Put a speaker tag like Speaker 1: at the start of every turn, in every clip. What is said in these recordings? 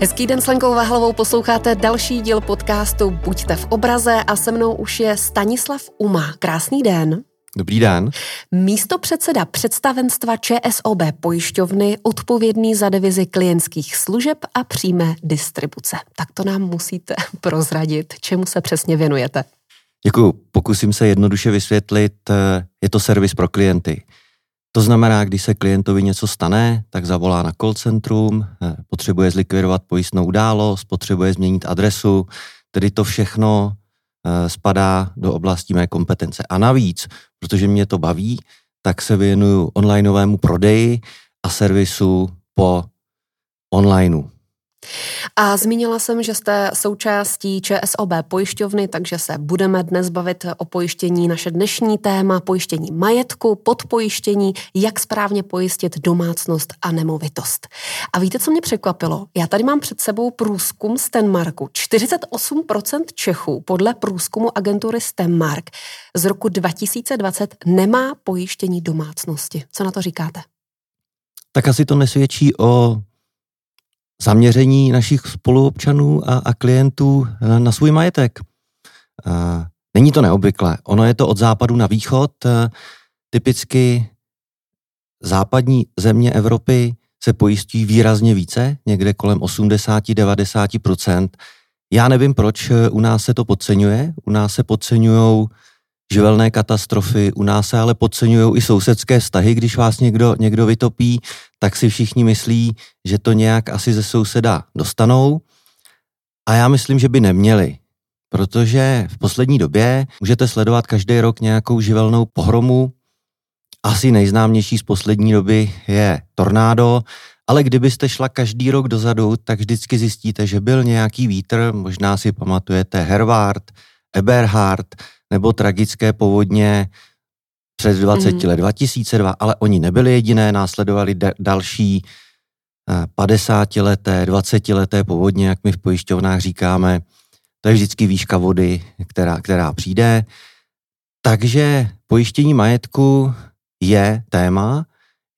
Speaker 1: Hezký den s Lenkou Váhlovou posloucháte další díl podcastu Buďte v obraze a se mnou už je Stanislav Uma. Krásný den.
Speaker 2: Dobrý den.
Speaker 1: Místo předseda představenstva ČSOB pojišťovny odpovědný za divizi klientských služeb a přímé distribuce. Tak to nám musíte prozradit, čemu se přesně věnujete.
Speaker 2: Děkuji. Pokusím se jednoduše vysvětlit. Je to servis pro klienty. To znamená, když se klientovi něco stane, tak zavolá na call centrum, eh, potřebuje zlikvidovat pojistnou událost, potřebuje změnit adresu, tedy to všechno eh, spadá do oblasti mé kompetence. A navíc, protože mě to baví, tak se věnuju onlineovému prodeji a servisu po onlineu.
Speaker 1: A zmínila jsem, že jste součástí ČSOB pojišťovny, takže se budeme dnes bavit o pojištění. Naše dnešní téma pojištění majetku, podpojištění, jak správně pojistit domácnost a nemovitost. A víte, co mě překvapilo? Já tady mám před sebou průzkum Stenmarku. 48% Čechů podle průzkumu agentury Stenmark z roku 2020 nemá pojištění domácnosti. Co na to říkáte?
Speaker 2: Tak asi to nesvědčí o zaměření našich spoluobčanů a, a klientů na, na svůj majetek. A není to neobvyklé. Ono je to od západu na východ. Typicky západní země Evropy se pojistí výrazně více, někde kolem 80-90%. Já nevím, proč u nás se to podceňuje. U nás se podceňují živelné katastrofy, u nás se ale podceňují i sousedské vztahy, když vás někdo, někdo vytopí, tak si všichni myslí, že to nějak asi ze souseda dostanou. A já myslím, že by neměli, protože v poslední době můžete sledovat každý rok nějakou živelnou pohromu. Asi nejznámější z poslední doby je tornádo, ale kdybyste šla každý rok dozadu, tak vždycky zjistíte, že byl nějaký vítr, možná si pamatujete Hervard, Eberhard, nebo tragické povodně před 20 mm. let, 2002, ale oni nebyli jediné, následovali de- další 50-leté, eh, 20-leté povodně, jak my v pojišťovnách říkáme. To je vždycky výška vody, která, která přijde. Takže pojištění majetku je téma,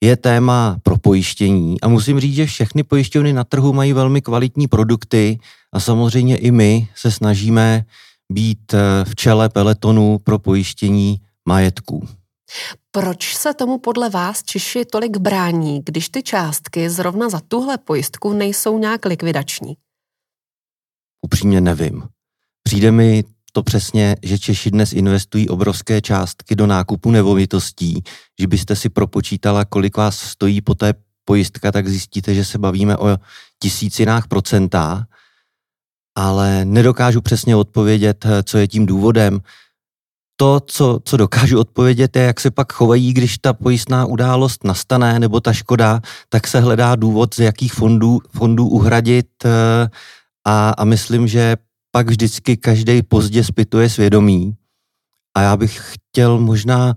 Speaker 2: je téma pro pojištění a musím říct, že všechny pojišťovny na trhu mají velmi kvalitní produkty a samozřejmě i my se snažíme být eh, v čele peletonu pro pojištění majetků.
Speaker 1: Proč se tomu podle vás Češi tolik brání, když ty částky zrovna za tuhle pojistku nejsou nějak likvidační?
Speaker 2: Upřímně nevím. Přijde mi to přesně, že Češi dnes investují obrovské částky do nákupu nemovitostí, že byste si propočítala, kolik vás stojí po té pojistka, tak zjistíte, že se bavíme o tisícinách procentá ale nedokážu přesně odpovědět, co je tím důvodem. To, co, co dokážu odpovědět, je, jak se pak chovají, když ta pojistná událost nastane, nebo ta škoda, tak se hledá důvod, z jakých fondů, fondů uhradit eh, a, a myslím, že pak vždycky každý pozdě zpytuje svědomí. A já bych chtěl možná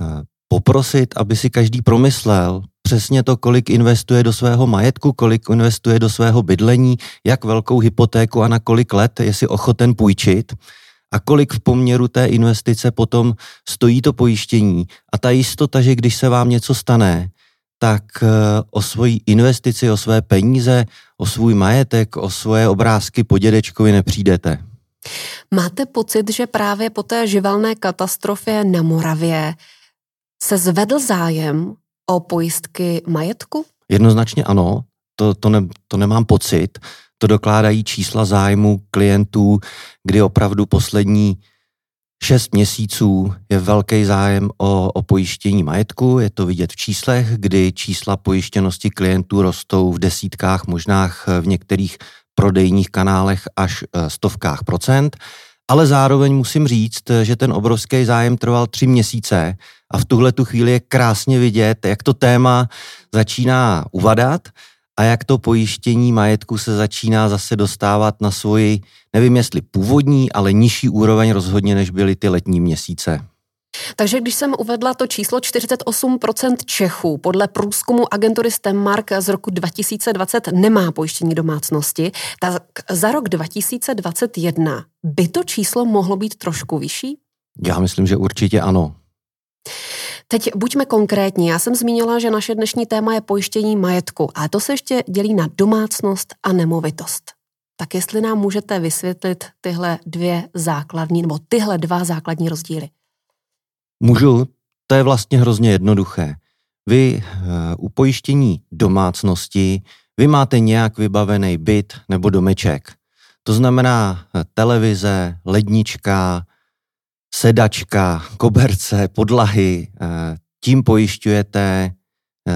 Speaker 2: eh, poprosit, aby si každý promyslel, přesně to, kolik investuje do svého majetku, kolik investuje do svého bydlení, jak velkou hypotéku a na kolik let je si ochoten půjčit a kolik v poměru té investice potom stojí to pojištění a ta jistota, že když se vám něco stane, tak eh, o svoji investici, o své peníze, o svůj majetek, o svoje obrázky po dědečkovi nepřijdete.
Speaker 1: Máte pocit, že právě po té živelné katastrofě na Moravě se zvedl zájem o pojistky majetku?
Speaker 2: Jednoznačně ano, to, to, ne, to nemám pocit. To dokládají čísla zájmu klientů, kdy opravdu poslední šest měsíců je velký zájem o, o pojištění majetku. Je to vidět v číslech, kdy čísla pojištěnosti klientů rostou v desítkách, možná v některých prodejních kanálech až eh, stovkách procent. Ale zároveň musím říct, že ten obrovský zájem trval tři měsíce a v tuhle tu chvíli je krásně vidět, jak to téma začíná uvadat a jak to pojištění majetku se začíná zase dostávat na svoji, nevím jestli původní, ale nižší úroveň rozhodně, než byly ty letní měsíce.
Speaker 1: Takže když jsem uvedla to číslo 48% Čechů podle průzkumu agentury Stemmark z roku 2020 nemá pojištění domácnosti, tak za rok 2021 by to číslo mohlo být trošku vyšší?
Speaker 2: Já myslím, že určitě ano.
Speaker 1: Teď buďme konkrétní. Já jsem zmínila, že naše dnešní téma je pojištění majetku, a to se ještě dělí na domácnost a nemovitost. Tak jestli nám můžete vysvětlit tyhle dvě základní, nebo tyhle dva základní rozdíly.
Speaker 2: Můžu, to je vlastně hrozně jednoduché. Vy uh, u pojištění domácnosti, vy máte nějak vybavený byt nebo domeček. To znamená eh, televize, lednička, sedačka, koberce, podlahy, uh, tím pojišťujete, uh,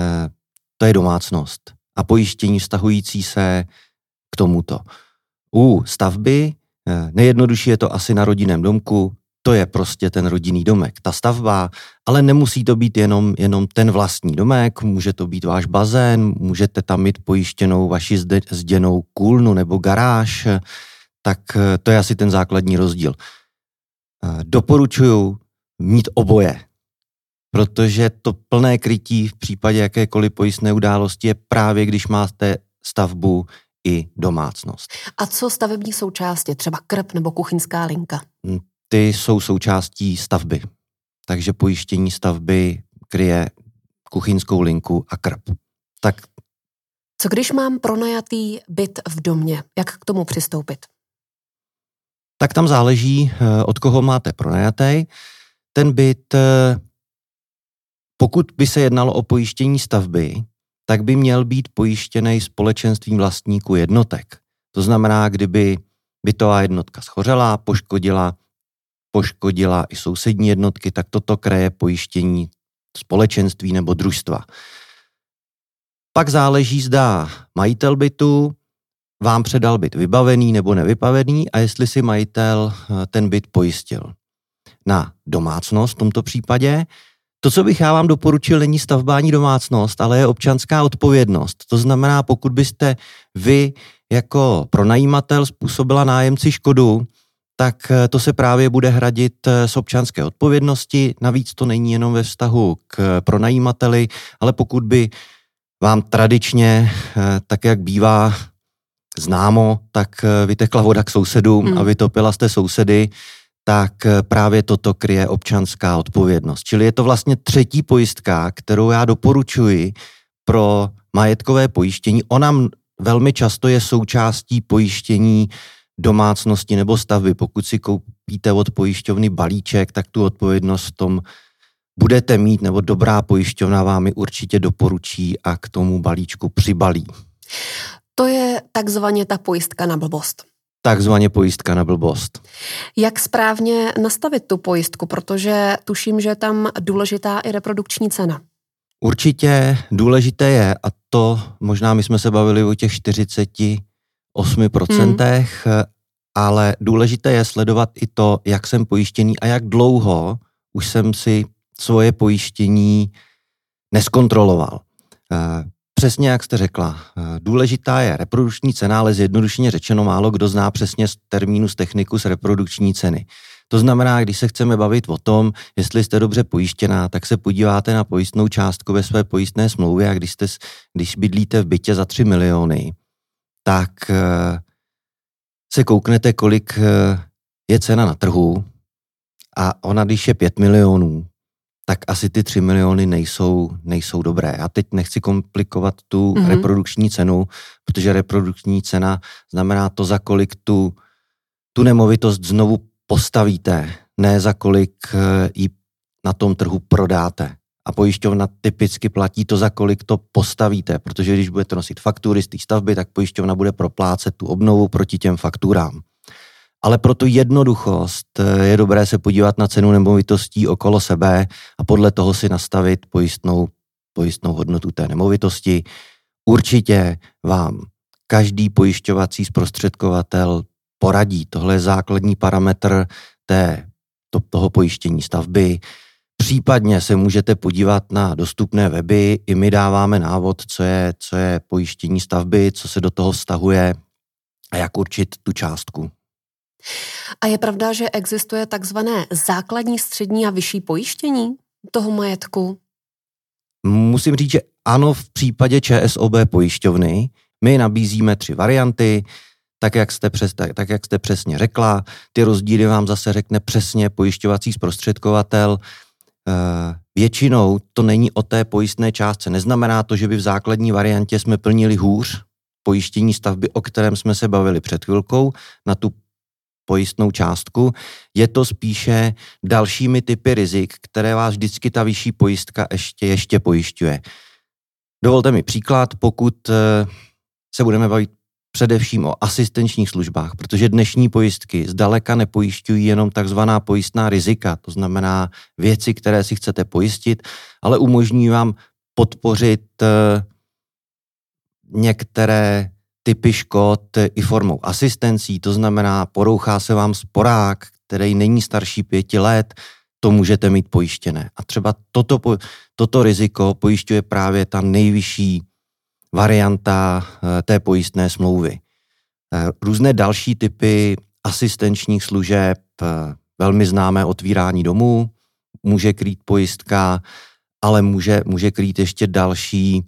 Speaker 2: to je domácnost. A pojištění vztahující se k tomuto. U stavby, nejjednodušší je to asi na rodinném domku, to je prostě ten rodinný domek, ta stavba, ale nemusí to být jenom, jenom ten vlastní domek, může to být váš bazén, můžete tam mít pojištěnou vaši zde, zděnou kůlnu nebo garáž, tak eh, to je asi ten základní rozdíl. Doporučuju mít oboje, protože to plné krytí v případě jakékoliv pojistné události je právě, když máte stavbu i domácnost.
Speaker 1: A co stavební součásti, třeba krp nebo kuchyňská linka?
Speaker 2: Hm, ty jsou součástí stavby. Takže pojištění stavby kryje kuchyňskou linku a krb. Tak
Speaker 1: co když mám pronajatý byt v domě? Jak k tomu přistoupit?
Speaker 2: Tak tam záleží, eh, od koho máte pronajatý. Ten byt, eh, pokud by se jednalo o pojištění stavby, tak by měl být pojištěný společenstvím vlastníků jednotek. To znamená, kdyby bytová jednotka schořela, poškodila poškodila i sousední jednotky, tak toto kraje pojištění společenství nebo družstva. Pak záleží, zda majitel bytu vám předal byt vybavený nebo nevybavený a jestli si majitel eh, ten byt pojistil. Na domácnost v tomto případě to, co bych já vám doporučil, není stavbání domácnost, ale je občanská odpovědnost. To znamená, pokud byste vy jako pronajímatel způsobila nájemci škodu, tak eh, to se právě bude hradit eh, z občanské odpovědnosti. Navíc to není jenom ve vztahu k pronajímateli, ale pokud by vám tradičně, tak jak bývá známo, tak vytekla voda k sousedům hmm. a vytopila jste sousedy, tak právě toto kryje občanská odpovědnost. Čili je to vlastně třetí pojistka, kterou já doporučuji pro majetkové pojištění. Ona velmi často je součástí pojištění domácnosti nebo stavby. Pokud si koupíte od pojišťovny balíček, tak tu odpovědnost v tom budete mít, nebo dobrá pojišťovna vám ji určitě doporučí a k tomu balíčku přibalí.
Speaker 1: To je takzvaně ta pojistka na blbost.
Speaker 2: Takzvaně pojistka na blbost.
Speaker 1: Jak správně nastavit tu pojistku, protože tuším, že je tam důležitá i reprodukční cena.
Speaker 2: Určitě důležité je, a to možná my jsme se bavili o těch 40 8%, hmm. ale důležité je sledovat i to, jak jsem pojištěný a jak dlouho už jsem si svoje pojištění neskontroloval. Přesně jak jste řekla, eh, důležitá je reprodukční cena, ale zjednodušeně řečeno málo kdo zná přesně termínu z techniku z reprodukční ceny. To znamená, když se chceme bavit o tom, jestli jste dobře pojištěná, tak se podíváte na pojistnou částku ve své pojistné smlouvě a když, jste, když bydlíte v bytě za 3 miliony, tak eh, se kouknete, kolik eh, je cena na trhu a ona, když je 5 milionů, tak asi ty 3 miliony nejsou, nejsou dobré. Já teď nechci komplikovat tu mm-hmm. reprodukční cenu, protože reprodukční cena znamená to, za kolik tu, tu nemovitost znovu postavíte, ne za kolik eh, ji na tom trhu prodáte a pojišťovna typicky platí to, za kolik to postavíte, protože když budete nosit faktury z té stavby, tak pojišťovna bude proplácet tu obnovu proti těm fakturám. Ale pro tu jednoduchost eh, je dobré se podívat na cenu nemovitostí okolo sebe a podle toho si nastavit pojistnou, pojistnou hodnotu té nemovitosti. Určitě vám každý pojišťovací zprostředkovatel poradí. Tohle je základní parametr té, to, toho pojištění stavby. Případně se můžete podívat na dostupné weby, i my dáváme návod, co je, co je pojištění stavby, co se do toho vztahuje a jak určit tu částku.
Speaker 1: A je pravda, že existuje takzvané základní, střední a vyšší pojištění toho majetku?
Speaker 2: Musím říct, že ano, v případě ČSOB pojišťovny my nabízíme tři varianty, tak jak, jste přes, tak, tak jak jste přesně řekla. Ty rozdíly vám zase řekne přesně pojišťovací zprostředkovatel. většinou to není o té pojistné částce. Neznamená to, že by v základní variantě jsme plnili hůř pojištění stavby, o kterém jsme se bavili před chvilkou, na tu pojistnou částku. Je to spíše dalšími typy rizik, které vás vždycky ta vyšší pojistka ještě, ještě pojišťuje. Dovolte mi příklad, pokud eh, se budeme bavit především o asistenčních službách, protože dnešní pojistky zdaleka nepojišťují jenom takzvaná pojistná rizika, to znamená věci, které si chcete pojistit, ale umožní vám podpořit eh, některé typy škod i formou asistencí, to znamená, porouchá se vám sporák, který není starší pěti let, to můžete mít pojištěné. A třeba toto, toto riziko pojišťuje právě ta nejvyšší varianta eh, té pojistné smlouvy. Eh, různé další typy asistenčních služeb, eh, velmi známé otvírání domů, může krýt pojistka, ale může, může krýt ještě další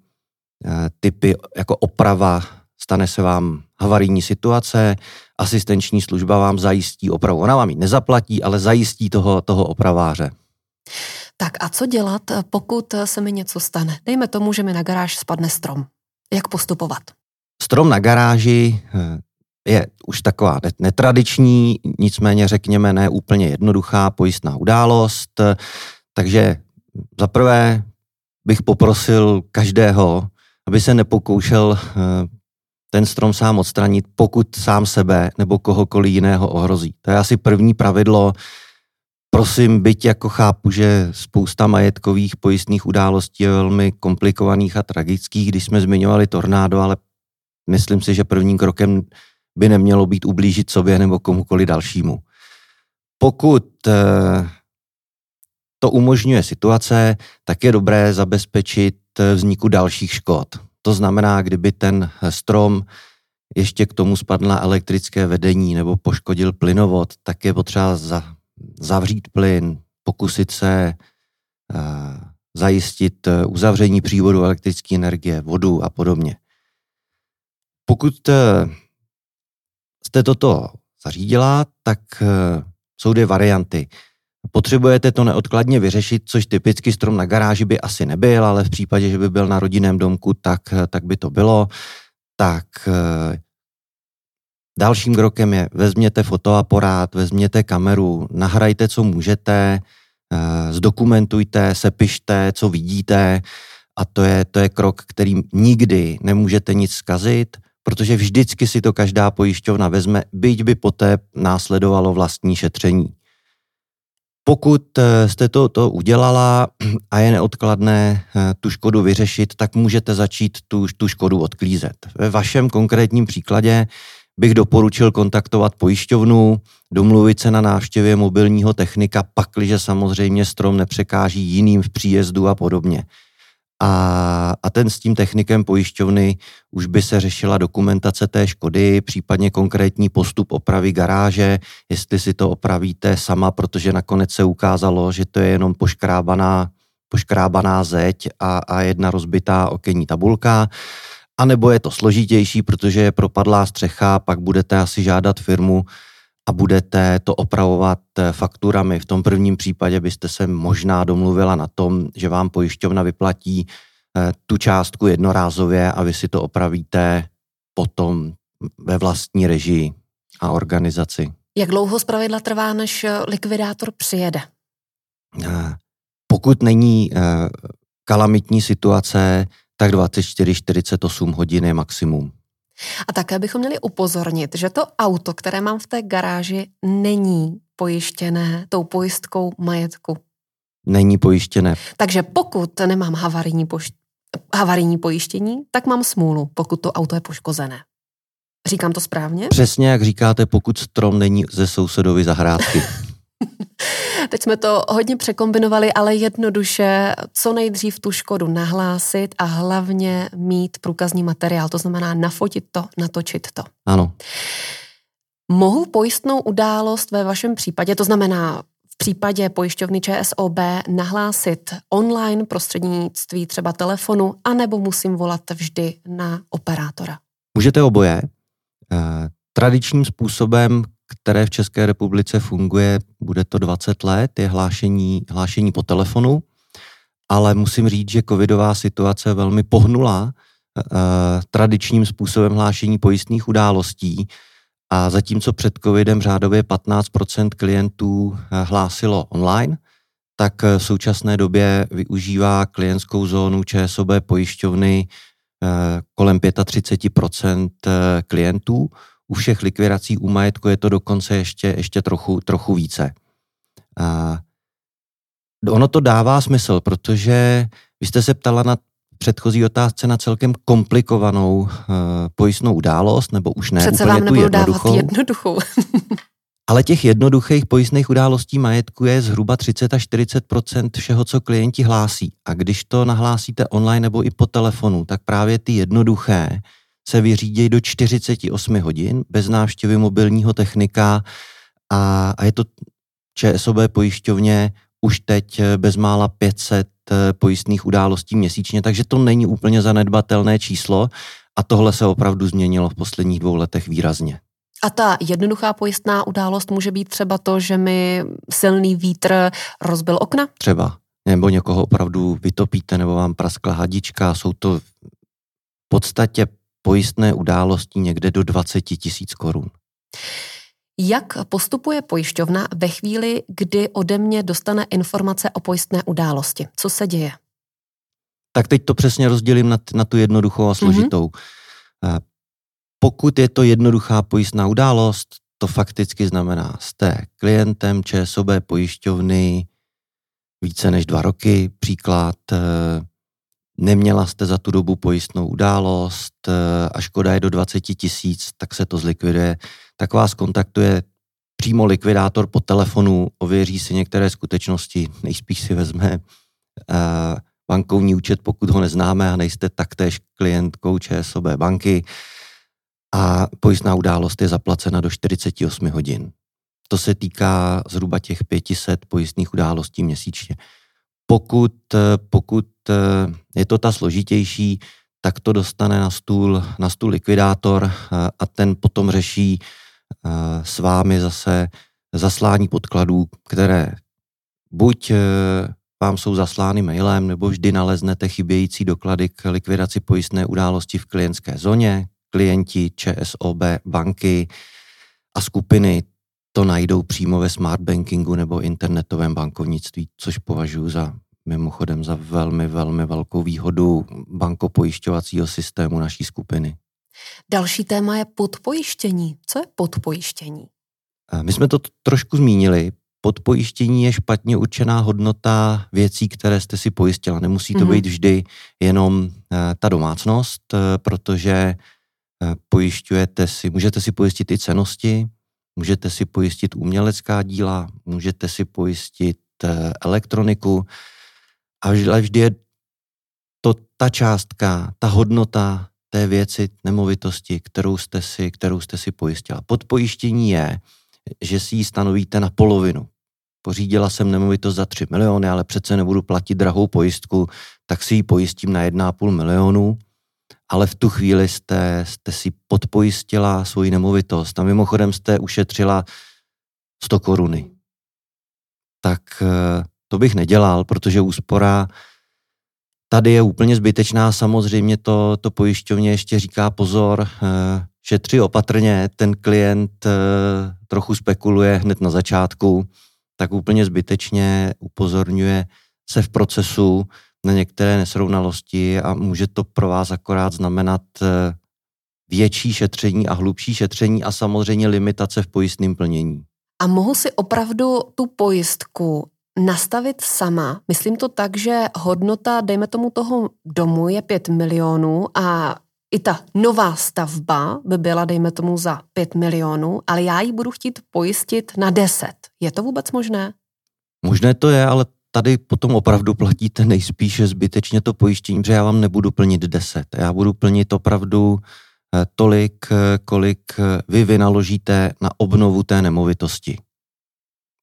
Speaker 2: typy jako oprava stane se vám havarijní situace, asistenční služba vám zajistí opravu. Ona vám ji nezaplatí, ale zajistí toho, toho opraváře.
Speaker 1: Tak a co dělat, pokud se mi něco stane? Dejme tomu, že mi na garáž spadne strom. Jak postupovat?
Speaker 2: Strom na garáži eh, je už taková netradiční, nicméně řekněme ne úplně jednoduchá pojistná událost. Takže zaprvé bych poprosil každého, aby se nepokoušel eh, ten strom sám odstranit, pokud sám sebe nebo kohokoliv jiného ohrozí. To je asi první pravidlo. Prosím, byť jako chápu, že spousta majetkových pojistných událostí je velmi komplikovaných a tragických, když jsme zmiňovali tornádo, ale myslím si, že prvním krokem by nemělo být ublížit sobě nebo komukoli dalšímu. Pokud eh, to umožňuje situace, tak je dobré zabezpečit eh, vzniku dalších škod. To znamená, kdyby ten strom ještě k tomu spadla elektrické vedení nebo poškodil plynovod, tak je potřeba za, zavřít plyn, pokusit se uh, zajistit uh, uzavření přívodu elektrické energie, vodu a podobně. Pokud jste toto zařídila, tak uh, jsou dvě varianty. Potřebujete to neodkladně vyřešit, což typicky strom na garáži by asi nebyl, ale v případě, že by byl na rodinném domku, tak, tak by to bylo. Tak eh, dalším krokem je, vezměte fotoaparát, vezměte kameru, nahrajte, co můžete, eh, zdokumentujte, sepište, co vidíte a to je, to je krok, kterým nikdy nemůžete nic zkazit, protože vždycky si to každá pojišťovna vezme, byť by poté následovalo vlastní šetření. Pokud eh, jste to, to udělala a je neodkladné eh, tu škodu vyřešit, tak můžete začít tu, tu škodu odklízet. Ve vašem konkrétním příkladě bych doporučil kontaktovat pojišťovnu, domluvit se na návštěvě mobilního technika, pakliže samozřejmě strom nepřekáží jiným v příjezdu a podobně a, a ten s tím technikem pojišťovny už by se řešila dokumentace té škody, případně konkrétní postup opravy garáže, jestli si to opravíte sama, protože nakonec se ukázalo, že to je jenom poškrábaná, poškrábaná zeď a, a jedna rozbitá okenní tabulka. A nebo je to složitější, protože je propadlá střecha, pak budete asi žádat firmu, a budete to opravovat eh, fakturami. V tom prvním případě byste se možná domluvila na tom, že vám pojišťovna vyplatí eh, tu částku jednorázově a vy si to opravíte potom ve vlastní režii a organizaci.
Speaker 1: Jak dlouho zpravidla trvá, než eh, likvidátor přijede?
Speaker 2: Pokud není kalamitní situace, tak 24-48 hodin je maximum.
Speaker 1: A také bychom měli upozornit, že to auto, které mám v té garáži, není pojištěné tou pojistkou majetku.
Speaker 2: Není pojištěné.
Speaker 1: Takže pokud nemám havarijní, poš- havarijní pojištění, tak mám smůlu, pokud to auto je poškozené. Říkám to správně?
Speaker 2: Přesně jak říkáte, pokud strom není ze sousedovy zahrádky.
Speaker 1: Teď jsme to hodně překombinovali, ale jednoduše co nejdřív tu škodu nahlásit a hlavně mít průkazní materiál, to znamená nafotit to, natočit to.
Speaker 2: Ano.
Speaker 1: Mohu pojistnou událost ve vašem případě, to znamená v případě pojišťovny ČSOB nahlásit online prostřednictví třeba telefonu, anebo musím volat vždy na operátora?
Speaker 2: Můžete oboje. Eh, tradičním způsobem které v České republice funguje, bude to 20 let, je hlášení, hlášení po telefonu, ale musím říct, že covidová situace velmi pohnula eh, tradičním způsobem hlášení pojistných událostí a zatímco před covidem řádově 15% klientů eh, hlásilo online, tak v současné době využívá klientskou zónu ČSOB pojišťovny kolem 35% klientů u všech likvidací u majetku je to dokonce ještě, ještě trochu, trochu více. A ono to dává smysl, protože vy jste se ptala na předchozí otázce na celkem komplikovanou uh, pojistnou událost, nebo už ne
Speaker 1: Přece
Speaker 2: úplně
Speaker 1: vám
Speaker 2: tu
Speaker 1: jednoduchou. jednoduchou.
Speaker 2: Ale těch jednoduchých pojistných událostí majetku je zhruba 30 až 40 všeho, co klienti hlásí. A když to nahlásíte online nebo i po telefonu, tak právě ty jednoduché se vyřídějí do 48 hodin bez návštěvy mobilního technika a, a je to ČSOB pojišťovně už teď bezmála 500 eh, pojistných událostí měsíčně, takže to není úplně zanedbatelné číslo a tohle se opravdu změnilo v posledních dvou letech výrazně.
Speaker 1: A ta jednoduchá pojistná událost může být třeba to, že mi silný vítr rozbil okna?
Speaker 2: Třeba. Nebo někoho opravdu vytopíte, nebo vám praskla hadička. Jsou to v podstatě pojistné události někde do 20 tisíc korun.
Speaker 1: Jak postupuje pojišťovna ve chvíli, kdy ode mě dostane informace o pojistné události? Co se děje?
Speaker 2: Tak teď to přesně rozdělím na, na tu jednoduchou a složitou. Mm-hmm. Pokud je to jednoduchá pojistná událost, to fakticky znamená, jste klientem ČSOB pojišťovny více než dva roky, příklad, eh, neměla jste za tu dobu pojistnou událost eh, a škoda je do 20 tisíc, tak se to zlikviduje, tak vás kontaktuje přímo likvidátor po telefonu, ověří si některé skutečnosti, nejspíš si vezme uh, bankovní účet, pokud ho neznáme a nejste taktéž klientkou ČSOB banky a pojistná událost je zaplacena do 48 hodin. To se týká zhruba těch 500 pojistných událostí měsíčně. Pokud, pokud je to ta složitější, tak to dostane na stůl, na stůl likvidátor a ten potom řeší s vámi zase zaslání podkladů, které buď vám jsou zaslány mailem, nebo vždy naleznete chybějící doklady k likvidaci pojistné události v klientské zóně. Klienti ČSOB, banky a skupiny to najdou přímo ve smart bankingu nebo internetovém bankovnictví, což považuji za mimochodem za velmi, velmi velkou výhodu bankopojišťovacího systému naší skupiny.
Speaker 1: Další téma je podpojištění. Co je podpojištění?
Speaker 2: My jsme to trošku zmínili. Podpojištění je špatně určená hodnota věcí, které jste si pojistila. Nemusí to mm-hmm. být vždy jenom eh, ta domácnost, eh, protože eh, pojišťujete si, můžete si pojistit i cenosti, můžete si pojistit umělecká díla, můžete si pojistit elektroniku, a vždy je to ta částka, ta hodnota té věci, nemovitosti, kterou jste si, kterou jste si pojistila. Podpojištění je, že si ji stanovíte na polovinu. Pořídila jsem nemovitost za 3 miliony, ale přece nebudu platit drahou pojistku, tak si ji pojistím na 1,5 milionu, ale v tu chvíli jste, jste si podpojistila svoji nemovitost a mimochodem jste ušetřila 100 koruny. Tak eh, to bych nedělal, protože úspora tady je úplně zbytečná. Samozřejmě to, to pojišťovně ještě říká pozor, eh, šetři opatrně, ten klient eh, trochu spekuluje hned na začátku, tak úplně zbytečně upozorňuje se v procesu na některé nesrovnalosti a může to pro vás akorát znamenat eh, větší šetření a hlubší šetření a samozřejmě limitace v pojistném plnění.
Speaker 1: A mohu si opravdu tu pojistku nastavit sama. Myslím to tak, že hodnota, dejme tomu toho domu, je 5 milionů a i ta nová stavba by byla, dejme tomu, za 5 milionů, ale já ji budu chtít pojistit na 10. Je to vůbec možné?
Speaker 2: Možné to je, ale tady potom opravdu platíte nejspíše zbytečně to pojištění, protože já vám nebudu plnit 10. Já budu plnit opravdu eh, tolik, eh, kolik eh, vy vynaložíte na obnovu té nemovitosti.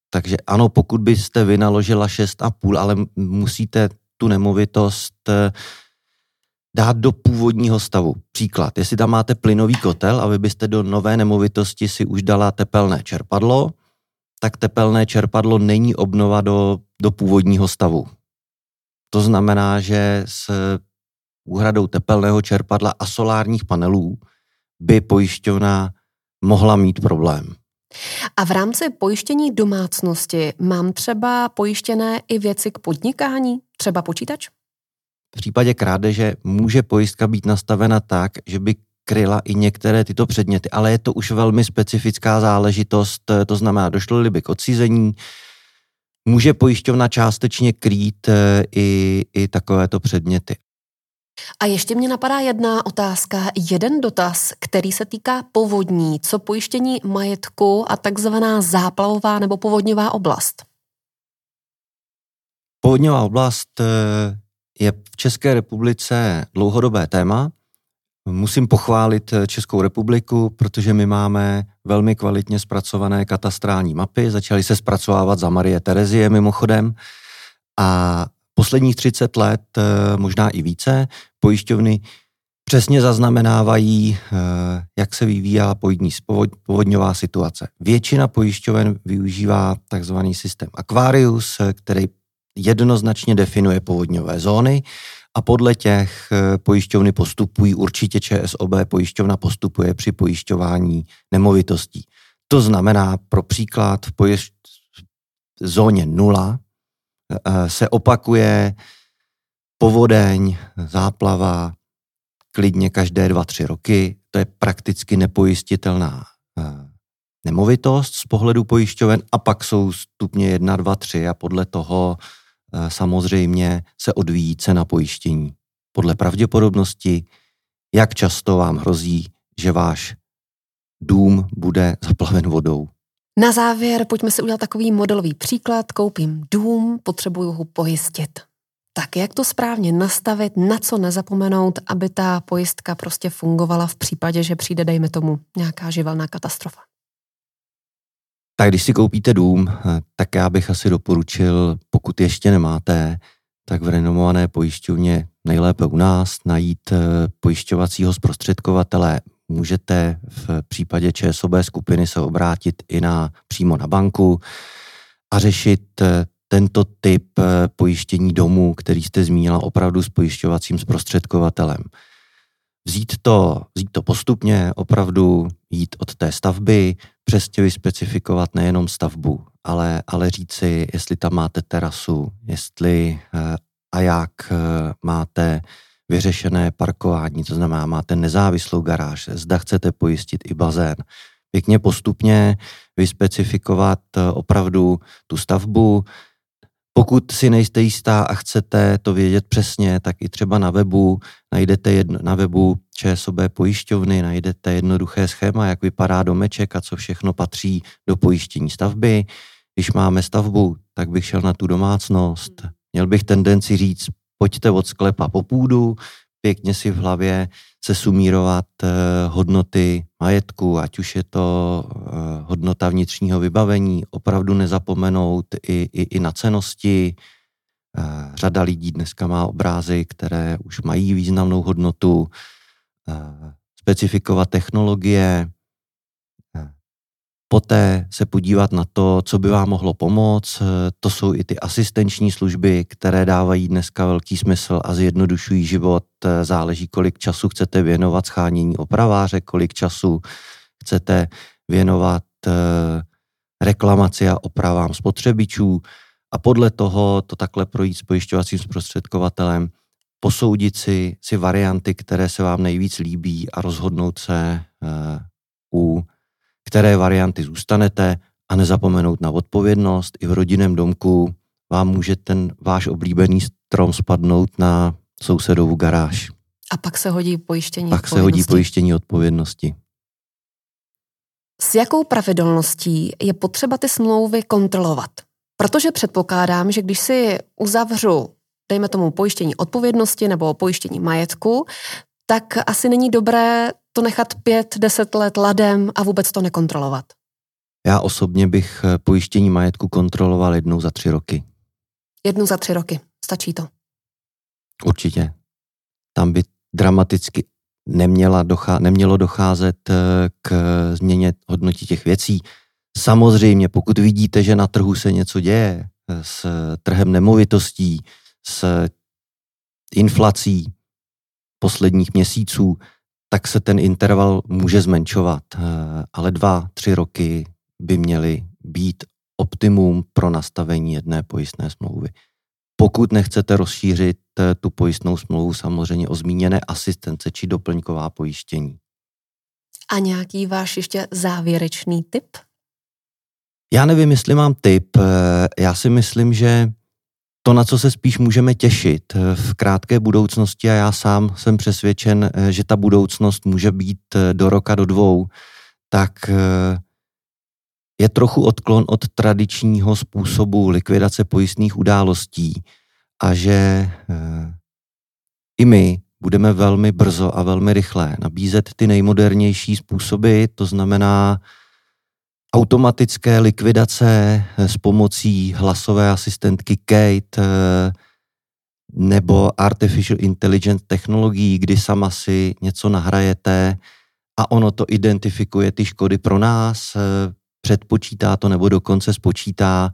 Speaker 2: Takže ano, pokud byste vynaložila 6,5, ale musíte tu nemovitost, dát do původního stavu. Příklad, jestli tam máte plynový kotel a vy byste do nové nemovitosti si už dala tepelné čerpadlo, tak tepelné čerpadlo není obnova do, do původního stavu. To znamená, že s úhradou tepelného čerpadla a solárních panelů by pojišťovna mohla mít problém.
Speaker 1: A v rámci pojištění domácnosti mám třeba pojištěné i věci k podnikání, třeba počítač?
Speaker 2: V případě krádeže může pojistka být nastavena tak, že by kryla i některé tyto předměty, ale je to už velmi specifická záležitost, to znamená, došlo-li by k odcízení, může pojišťovna částečně krýt eh, i, i takovéto předměty.
Speaker 1: A ještě mě napadá jedna otázka, jeden dotaz, který se týká povodní, co pojištění majetku a takzvaná záplavová nebo povodňová oblast.
Speaker 2: Povodňová oblast eh, je v České republice dlouhodobé téma. Musím pochválit eh, Českou republiku, protože my máme velmi kvalitně zpracované katastrální mapy. Začaly se zpracovávat za Marie Terezie mimochodem. A posledních 30 let, eh, možná i více, pojišťovny přesně zaznamenávají, eh, jak se vyvíjela povodňová situace. Většina pojišťoven využívá takzvaný systém Aquarius, který jednoznačně definuje povodňové zóny a podle těch eh, pojišťovny postupují, určitě ČSOB pojišťovna postupuje při pojišťování nemovitostí. To znamená, pro příklad v zóně 0 eh, se opakuje povodeň, záplava klidně každé dva, tři roky. To je prakticky nepojistitelná eh, nemovitost z pohledu pojišťoven a pak jsou stupně 1, 2, 3 a podle toho Eh, samozřejmě se odvíjí cena pojištění. Podle pravděpodobnosti, jak často vám hrozí, že váš dům bude zaplaven vodou.
Speaker 1: Na závěr pojďme si udělat takový modelový příklad. Koupím dům, potřebuju ho pojistit. Tak jak to správně nastavit, na co nezapomenout, aby ta pojistka prostě fungovala v případě, že přijde, dejme tomu, nějaká živelná katastrofa?
Speaker 2: Tak když si koupíte dům, eh, tak já bych asi doporučil, pokud ještě nemáte, tak v renomované pojišťovně nejlépe u nás najít eh, pojišťovacího zprostředkovatele. Můžete v případě ČSOB skupiny se obrátit i na přímo na banku a řešit eh, tento typ pojištění domu, který jste zmínila opravdu s pojišťovacím zprostředkovatelem. Vzít to, vzít to postupně, opravdu jít od té stavby, přesně vyspecifikovat nejenom stavbu, ale, ale říci, jestli tam máte terasu, jestli eh, a jak eh, máte vyřešené parkování, to znamená, máte nezávislou garáž, zda chcete pojistit i bazén. Pěkně postupně vyspecifikovat eh, opravdu tu stavbu, pokud si nejste jistá a chcete to vědět přesně, tak i třeba na webu najdete jedno, na webu ČSOB pojišťovny, najdete jednoduché schéma, jak vypadá domeček a co všechno patří do pojištění stavby. Když máme stavbu, tak bych šel na tu domácnost. Měl bych tendenci říct, pojďte od sklepa po půdu, pěkně si v hlavě se sumírovat eh, hodnoty majetku, ať už je to eh, hodnota vnitřního vybavení, opravdu nezapomenout i, i, i na cenosti. Eh, řada lidí dneska má obrazy, které už mají významnou hodnotu, specifikovat technologie, poté se podívat na to, co by vám mohlo pomoct. To jsou i ty asistenční služby, které dávají dneska velký smysl a zjednodušují život. Záleží, kolik času chcete věnovat schánění opraváře, kolik času chcete věnovat eh, reklamaci a opravám spotřebičů a podle toho to takhle projít s pojišťovacím zprostředkovatelem, posoudit si, si varianty, které se vám nejvíc líbí a rozhodnout se u které varianty zůstanete a nezapomenout na odpovědnost. I v rodinném domku vám může ten váš oblíbený strom spadnout na sousedovu garáž.
Speaker 1: A pak se hodí pojištění
Speaker 2: Pak se hodí pojištění odpovědnosti.
Speaker 1: S jakou pravidelností je potřeba ty smlouvy kontrolovat? Protože předpokládám, že když si uzavřu, dejme tomu pojištění odpovědnosti nebo pojištění majetku, tak asi není dobré to nechat pět, deset let ladem a vůbec to nekontrolovat.
Speaker 2: Já osobně bych eh, pojištění majetku kontroloval jednou za tři roky.
Speaker 1: Jednou za tři roky, stačí to?
Speaker 2: Určitě. Tam by dramaticky neměla dochá, nemělo docházet k změně hodnotí těch věcí. Samozřejmě, pokud vidíte, že na trhu se něco děje s trhem nemovitostí, s inflací posledních měsíců, tak se ten interval může zmenšovat. Ale dva, tři roky by měly být optimum pro nastavení jedné pojistné smlouvy. Pokud nechcete rozšířit eh, tu pojistnou smlouvu samozřejmě o zmíněné asistence či doplňková pojištění.
Speaker 1: A nějaký váš ještě závěrečný tip?
Speaker 2: Já nevím, jestli mám tip. Eh, já si myslím, že to, na co se spíš můžeme těšit eh, v krátké budoucnosti, a já sám jsem přesvědčen, že ta budoucnost může být do roka, do dvou, tak je trochu odklon od tradičního způsobu likvidace pojistných událostí a že eh, i my budeme velmi brzo a velmi rychle nabízet ty nejmodernější způsoby, to znamená automatické likvidace eh, s pomocí hlasové asistentky Kate eh, nebo artificial intelligence technologií, kdy sama si něco nahrajete a ono to identifikuje ty škody pro nás, předpočítá to nebo dokonce spočítá.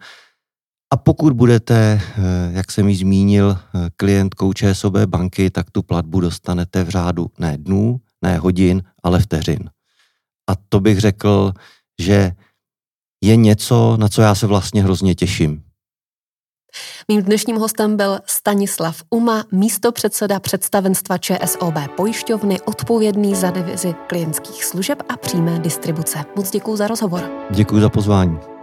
Speaker 2: A pokud budete, eh, jak jsem již zmínil, eh, klientkou ČSOB banky, tak tu platbu dostanete v řádu ne dnů, ne hodin, ale vteřin. A to bych řekl, že je něco, na co já se vlastně hrozně těším.
Speaker 1: Mým dnešním hostem byl Stanislav Uma, místo předseda představenstva ČSOB pojišťovny, odpovědný za divizi klientských služeb a přímé distribuce. Moc děkuji za rozhovor.
Speaker 2: Děkuji za pozvání.